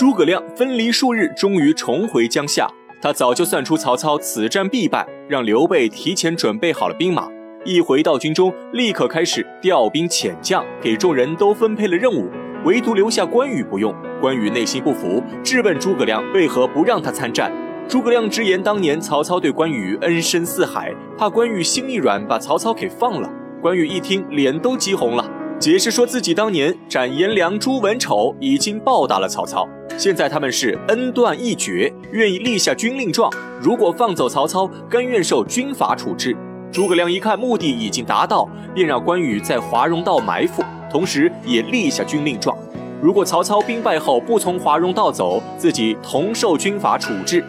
诸葛亮分离数日，终于重回江夏。他早就算出曹操此战必败，让刘备提前准备好了兵马。一回到军中，立刻开始调兵遣将，给众人都分配了任务，唯独留下关羽不用。关羽内心不服，质问诸葛亮为何不让他参战。诸葛亮直言，当年曹操对关羽恩深似海，怕关羽心一软把曹操给放了。关羽一听，脸都急红了，解释说自己当年斩颜良、诛文丑，已经报答了曹操，现在他们是恩断义绝，愿意立下军令状，如果放走曹操，甘愿受军法处置。诸葛亮一看目的已经达到，便让关羽在华容道埋伏，同时也立下军令状。如果曹操兵败后不从华容道走，自己同受军法处置。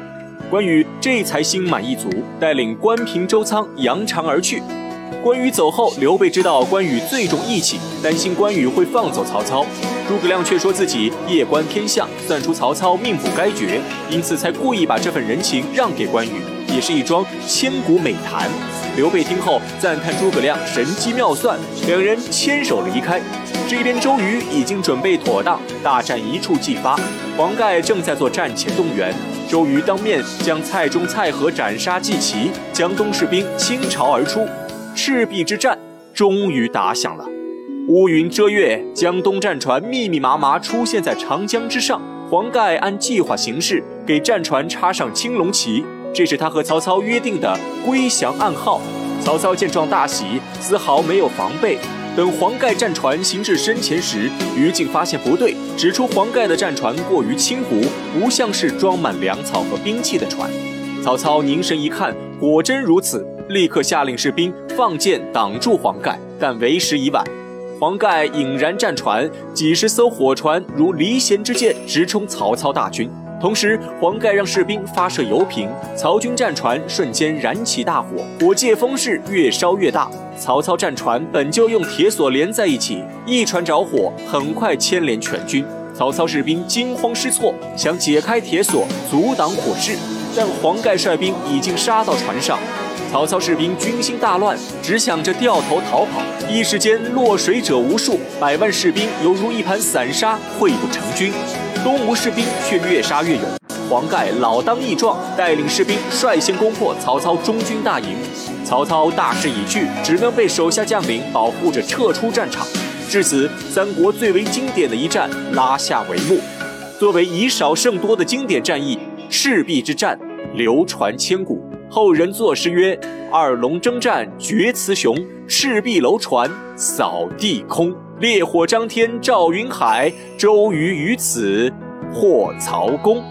关羽这才心满意足，带领关平、周仓扬长而去。关羽走后，刘备知道关羽最重义气，担心关羽会放走曹操。诸葛亮却说自己夜观天象，算出曹操命不该绝，因此才故意把这份人情让给关羽，也是一桩千古美谈。刘备听后赞叹诸葛亮神机妙算，两人牵手离开。这边周瑜已经准备妥当，大战一触即发。黄盖正在做战前动员，周瑜当面将蔡中、蔡和斩杀祭旗，江东士兵倾巢而出，赤壁之战终于打响了。乌云遮月，江东战船密密麻麻出现在长江之上。黄盖按计划行事，给战船插上青龙旗，这是他和曹操约定的归降暗号。曹操见状大喜，丝毫没有防备。等黄盖战船行至身前时，于禁发现不对，指出黄盖的战船过于轻浮，不像是装满粮草和兵器的船。曹操凝神一看，果真如此，立刻下令士兵放箭挡住黄盖，但为时已晚。黄盖引燃战船，几十艘火船如离弦之箭直冲曹操大军。同时，黄盖让士兵发射油瓶，曹军战船瞬间燃起大火，火借风势越烧越大。曹操战船本就用铁索连在一起，一船着火，很快牵连全军。曹操士兵惊慌失措，想解开铁索阻挡火势，但黄盖率兵已经杀到船上。曹操士兵军心大乱，只想着掉头逃跑，一时间落水者无数，百万士兵犹如一盘散沙，溃不成军。东吴士兵却越杀越勇，黄盖老当益壮，带领士兵率先攻破曹操中军大营。曹操大势已去，只能被手下将领保护着撤出战场。至此，三国最为经典的一战拉下帷幕。作为以少胜多的经典战役，赤壁之战流传千古。后人作诗曰：“二龙争战决雌雄，赤壁楼船扫地空。”烈火张天照云海，周瑜于此破曹公。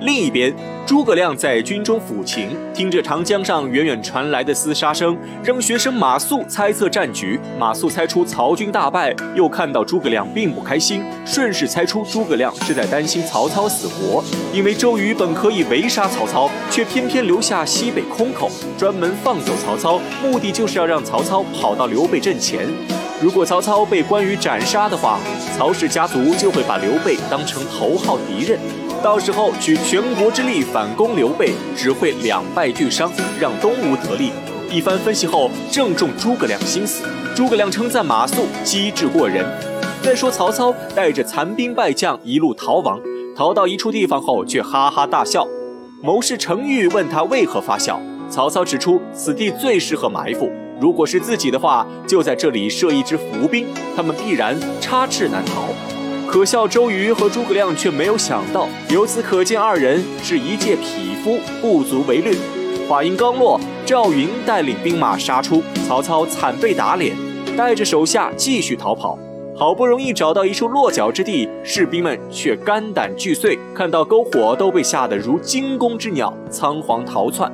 另一边，诸葛亮在军中抚琴，听着长江上远远传来的厮杀声，让学生马谡猜测战局。马谡猜出曹军大败，又看到诸葛亮并不开心，顺势猜出诸葛亮是在担心曹操死活。因为周瑜本可以围杀曹操，却偏偏留下西北空口，专门放走曹操，目的就是要让曹操跑到刘备阵前。如果曹操被关羽斩杀的话，曹氏家族就会把刘备当成头号敌人。到时候举全国之力反攻刘备，只会两败俱伤，让东吴得利。一番分析后，正中诸葛亮心思。诸葛亮称赞马谡机智过人。再说曹操带着残兵败将一路逃亡，逃到一处地方后却哈哈大笑。谋士程昱问他为何发笑，曹操指出此地最适合埋伏，如果是自己的话，就在这里设一支伏兵，他们必然插翅难逃。可笑，周瑜和诸葛亮却没有想到。由此可见，二人是一介匹夫，不足为虑。话音刚落，赵云带领兵马杀出，曹操惨被打脸，带着手下继续逃跑。好不容易找到一处落脚之地，士兵们却肝胆俱碎，看到篝火都被吓得如惊弓之鸟，仓皇逃窜。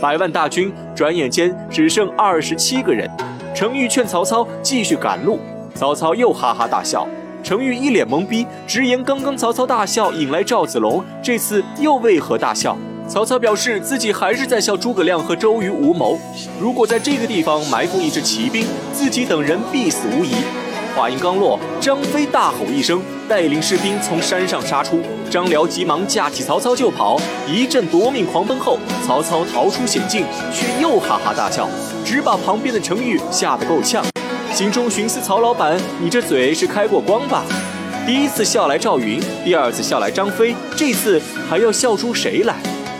百万大军转眼间只剩二十七个人。程昱劝曹操继续赶路，曹操又哈哈大笑。程昱一脸懵逼，直言：“刚刚曹操大笑引来赵子龙，这次又为何大笑？”曹操表示自己还是在笑诸葛亮和周瑜无谋。如果在这个地方埋伏一支骑兵，自己等人必死无疑。话音刚落，张飞大吼一声，带领士兵从山上杀出。张辽急忙架起曹操就跑，一阵夺命狂奔后，曹操逃出险境，却又哈哈大笑，只把旁边的程昱吓得够呛。心中寻思：曹老板，你这嘴是开过光吧？第一次笑来赵云，第二次笑来张飞，这次还要笑出谁来？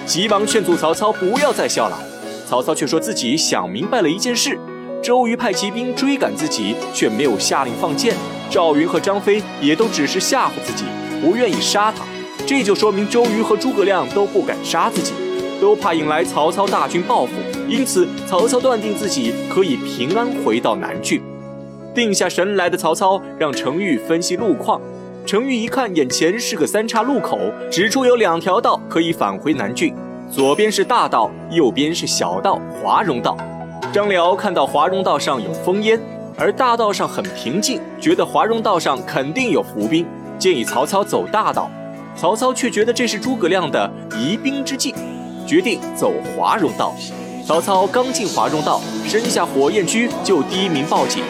急忙劝阻曹操不要再笑了。曹操却说自己想明白了一件事：周瑜派骑兵追赶自己，却没有下令放箭；赵云和张飞也都只是吓唬自己，不愿意杀他。这就说明周瑜和诸葛亮都不敢杀自己，都怕引来曹操大军报复。因此，曹操断定自己可以平安回到南郡。定下神来的曹操让程昱分析路况。程昱一看，眼前是个三岔路口，指出有两条道可以返回南郡，左边是大道，右边是小道华容道。张辽看到华容道上有烽烟，而大道上很平静，觉得华容道上肯定有伏兵，建议曹操走大道。曹操却觉得这是诸葛亮的疑兵之计，决定走华容道。曹操刚进华容道，身下火焰驹就第一名报警。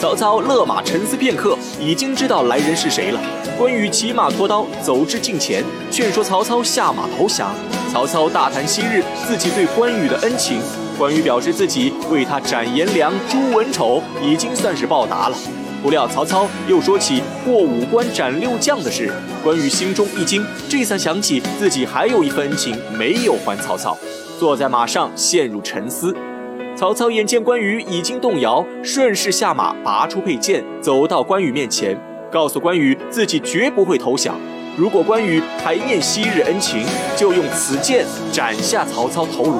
曹操勒马沉思片刻，已经知道来人是谁了。关羽骑马脱刀走至近前，劝说曹操下马投降。曹操大谈昔日自己对关羽的恩情，关羽表示自己为他斩颜良、诛文丑，已经算是报答了。不料曹操又说起过五关斩六将的事，关羽心中一惊，这才想起自己还有一份恩情没有还曹操，坐在马上陷入沉思。曹操眼见关羽已经动摇，顺势下马，拔出佩剑，走到关羽面前，告诉关羽自己绝不会投降。如果关羽还念昔日恩情，就用此剑斩下曹操头颅。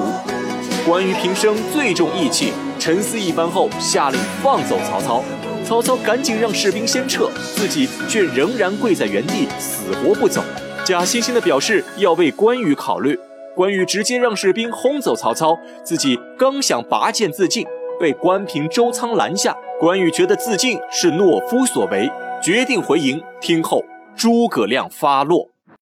关羽平生最重义气，沉思一番后，下令放走曹操。曹操赶紧让士兵先撤，自己却仍然跪在原地，死活不走，假惺惺地表示要为关羽考虑。关羽直接让士兵轰走曹操，自己刚想拔剑自尽，被关平、周仓拦下。关羽觉得自尽是懦夫所为，决定回营听候诸葛亮发落。